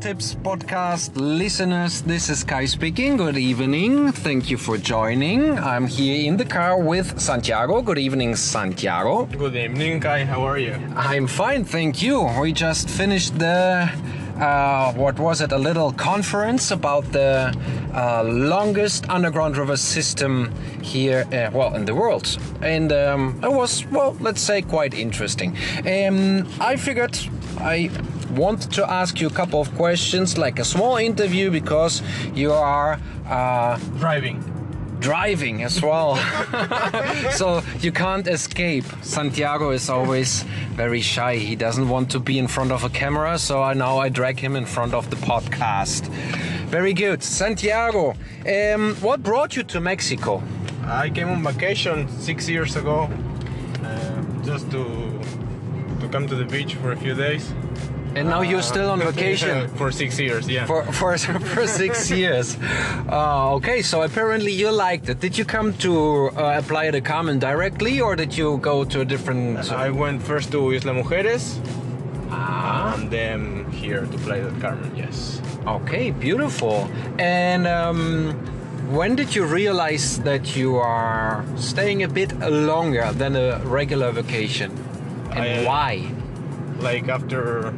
Tips podcast listeners. This is Kai speaking. Good evening. Thank you for joining. I'm here in the car with Santiago. Good evening, Santiago. Good evening, Kai. How are you? I'm fine, thank you. We just finished the uh, what was it? A little conference about the uh, longest underground river system here, uh, well, in the world, and um, it was, well, let's say, quite interesting. Um, I figured I want to ask you a couple of questions, like a small interview, because you are. Uh, Driving. driving as well. so you can't escape. Santiago is always very shy. He doesn't want to be in front of a camera, so I now I drag him in front of the podcast. Very good. Santiago, um, what brought you to Mexico? I came on vacation six years ago, uh, just to to come to the beach for a few days. And now you're still on vacation. for six years. Yeah. For, for, for six years. Uh, okay, so apparently you liked it. Did you come to uh, Playa del Carmen directly or did you go to a different. I went first to Isla Mujeres, Ah. and then here to Playa del Carmen. Yes. Okay, beautiful. And um, when did you realize that you are staying a bit longer than a regular vacation? And I- why? Like after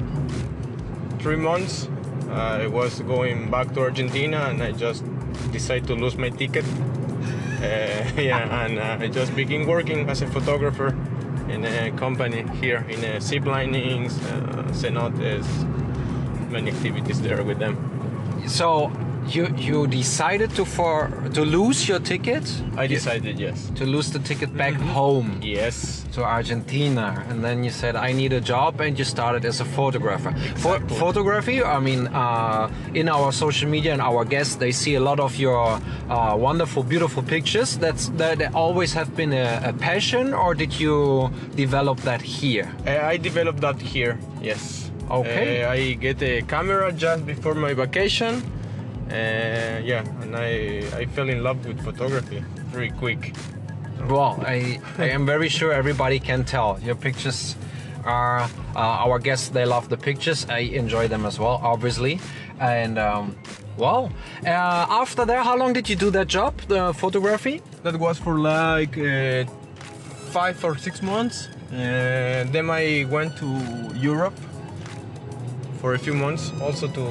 three months, I was going back to Argentina, and I just decided to lose my ticket. Uh, yeah, and uh, I just began working as a photographer in a company here in uh, zip linings, uh, cenotes, many activities there with them. So you you decided to for to lose your ticket, I decided yes, to lose the ticket back home yes, to Argentina, and then you said I need a job, and you started as a photographer. For photography, I mean, uh, in our social media and our guests, they see a lot of your uh, wonderful, beautiful pictures. That's that always have been a, a passion, or did you develop that here? Uh, I developed that here. Yes. Okay. Uh, I get a camera just before my vacation. Uh, yeah, and I I fell in love with photography very quick. Well, I, I am very sure everybody can tell. Your pictures are uh, our guests. They love the pictures. I enjoy them as well, obviously. And um, well, uh, after that, how long did you do that job, the photography? That was for like uh, five or six months. Uh, then I went to Europe for a few months, also to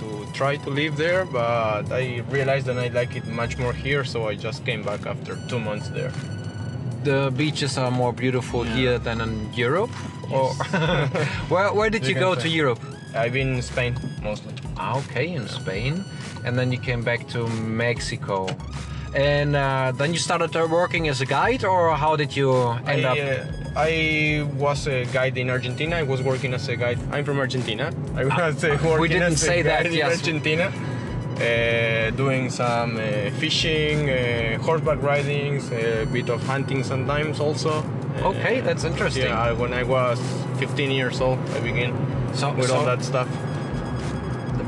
to try to live there. But I realized that I like it much more here, so I just came back after two months there. The beaches are more beautiful here than in Europe. Or where, where did You you go say. to Europe? I've been in Spain mostly. Ah, okay, in Spain, and then you came back to Mexico. And uh, then you started working as a guide, or how did you end I, up? uh, I was a guide in Argentina. I was working as a guide. I'm from Argentina. I was uh, working didn't as a say that, guide in yes. Argentina. Uh, doing some uh, fishing, uh, horseback riding, a bit of hunting sometimes also. Uh, Okay, that's interesting. Yeah, when I was 15 years old, I began So- with so- all that stuff.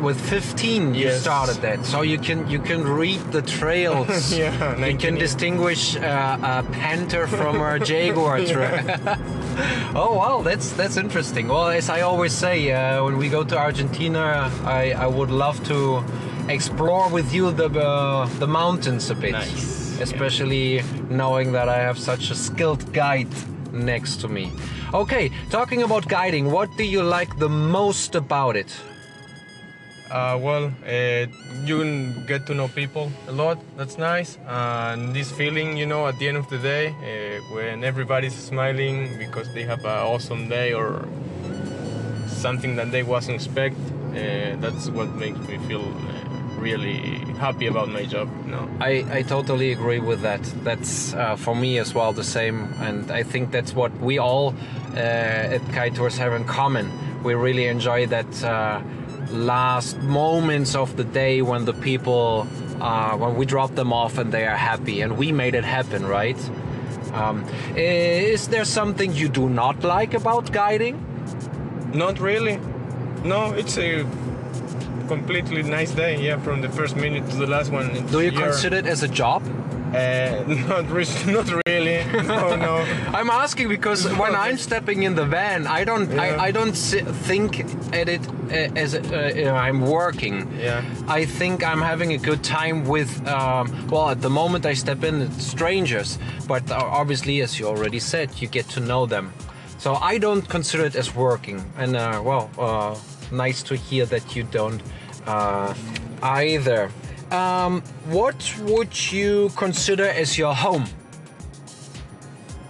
With 15 you started that. So you can you can read the trails. Yeah, you can years. distinguish uh, a panther from a jaguar trail oh wow that's that's interesting. Well as i always say uh, when we go to argentina i i would love to explore with you the uh, the mountains a bit. Nice, yeah. especially knowing that i have such a skilled guide next to me. Okay talking about guiding what do you like the most about it Uh, well, uh, you can get to know people a lot. That's nice. And this feeling, you know, at the end of the day, uh, when everybody's smiling because they have an awesome day or something that they wasn't expect, uh, that's what makes me feel uh, really happy about my job. Know. I, I totally agree with that. That's uh, for me as well the same, and I think that's what we all at Kite Tours have in common. We really enjoy that last moments of the day when the people, uh, when we drop them off and they are happy, and we made it happen, right? Um, is there something you do not like about guiding? Not really. No, it's a completely nice day. Yeah, from the first minute to the last one. Do you consider it as a job? Uh, not, re- not really. No, no. I'm asking because when I'm stepping in the van, I don't, Yeah. I, I don't si- think at it uh, as uh, uh, I'm working. Yeah. I think I'm having a good time with. Um, well, at the moment I step in, it's strangers, but uh, obviously, as you already said, you get to know them. So I don't consider it as working. And uh, well, uh, nice to hear that you don't uh, either. Um, what would you consider as your home?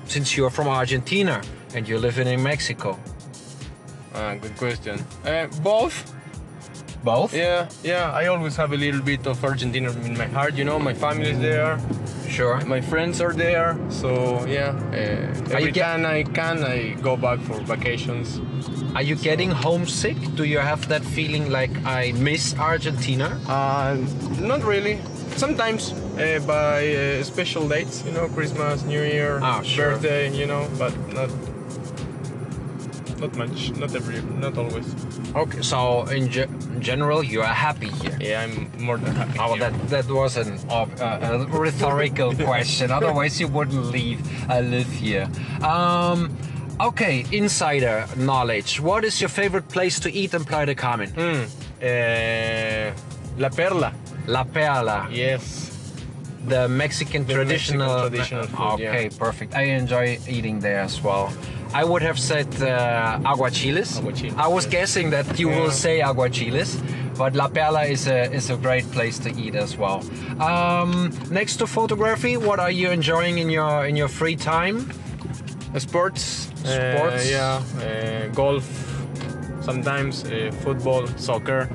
Since you're from Argentina and you're living in Mexico. Uh, good question. Uh, both. Both? Yeah, yeah. I always have a little bit of Argentina in my heart. You know, my family is there, Sure. my friends are there. So yeah, uh, every get- time I can, I go back for vacations. Are you getting homesick? Do you have that feeling like I miss Argentina? Uh, not really. Sometimes uh, by uh, special dates, you know, Christmas, New Year, Ah, sure. birthday, you know, but not not much, not every, not always. Okay, so in, ge- in general, you are happy here. Yeah, I'm more than happy. Oh, here. that that was an uh, a rhetorical question. Otherwise, you wouldn't leave. I live here. Um, okay, insider knowledge. What is your favorite place to eat in Playa del Carmen? Mm, uh, La Perla. La Perla, Yes. the Mexican The traditional. Mexican traditional food, yeah. okay, perfect. I enjoy eating there as well. I would have said uh, aguachiles. Aguachiles, I was guessing that you will Yeah. say aguachiles, but La Perla is a is a great place to eat as well. Um, next to photography, what are you enjoying in your in your free time? Sports. Sports. Uh, yeah. Uh, golf. Sometimes uh, football, soccer.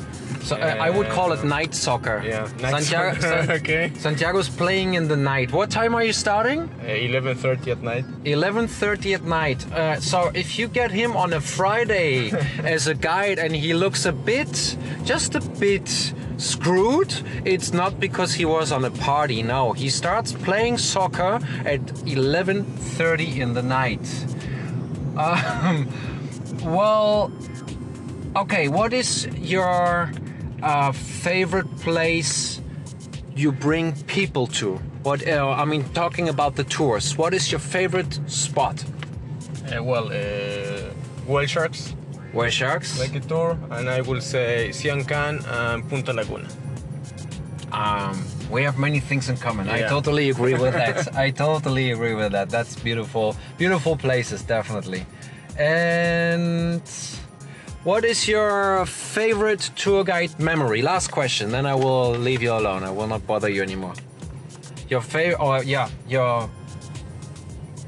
So uh, I would call it night soccer. Yeah. night Santiago, soccer, San- okay. Santiago's playing in the night. What time are you starting? Uh, 11:30 at night. 11:30 at night. Uh, so if you get him on a Friday as a guide and he looks a bit, just a bit screwed, it's not because he was on a party. No, he starts playing soccer at 11:30 in the night. Um, well, okay. What is your uh, favorite place you bring people to? What uh, I mean, talking about the tours. What is your favorite spot? Uh, well, uh, whale sharks, Whale sharks? like a tour, and I will say Sian Ka'an and Punta Laguna. Um, we have many things in common. I totally agree with that. I totally agree with that. That's beautiful, beautiful places, definitely. And what is your favorite tour guide memory? Last question, then I will leave you alone. I will not bother you anymore. Your favorite, or yeah, your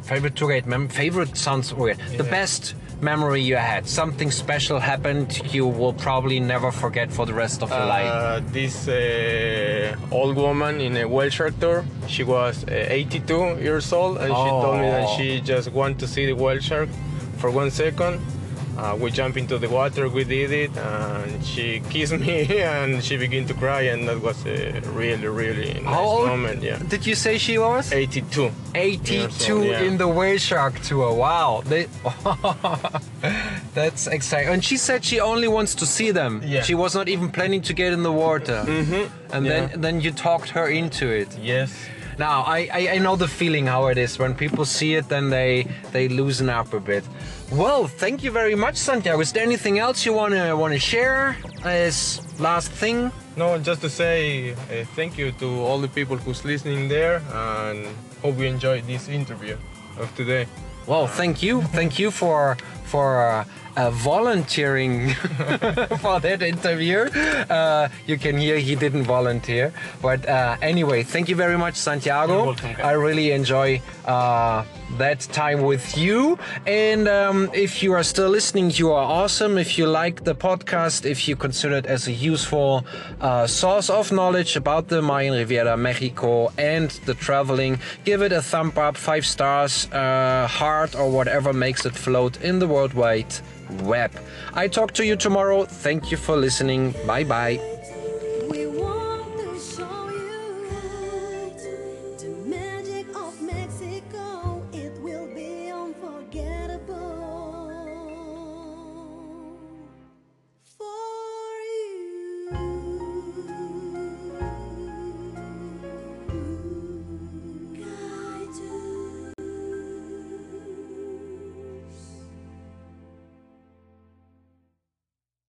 favorite tour guide mem- favorite sounds weird. The best memory you had. Something special happened. You will probably never forget for the rest of your life. Uh, this uh, old woman in a whale shark tour, she was uh, 82 years old, and she told me that Oh. she just wanted to see the whale shark for one second. Uh, we jumped into the water, we did it, and she kissed me, and she began to cry, and that was a really, really nice moment. Yeah, did you say she was? 82. 82 old, yeah. in the whale shark tour. Wow. They, that's exciting. And she said she only wants to see them. Yeah. She was not even planning to get in the water. Mm-hmm. And Yeah. then then you talked her into it. Yes. Now I, I, I know the feeling how it is when people see it then they they loosen up a bit. Well, thank you very much, Santiago. Is there anything else you wanna wanna share as last thing? No, just to say uh, thank you to all the people who's listening there, and hope you enjoyed this interview of today. Well, thank you, thank you for for uh, uh, volunteering for that interview. Uh, you can hear he didn't volunteer, but uh, anyway, thank you very much, Santiago. Welcome. I really enjoy uh, that time with you. And um, if you are still listening, you are awesome. If you like the podcast, if you consider it as a useful uh, source of knowledge about the Mayan Riviera, Mexico, and the traveling, give it a thumb up, five stars, uh, heart, or whatever makes it float in the worldwide web. I talk to you tomorrow. Thank you for listening. Bye bye.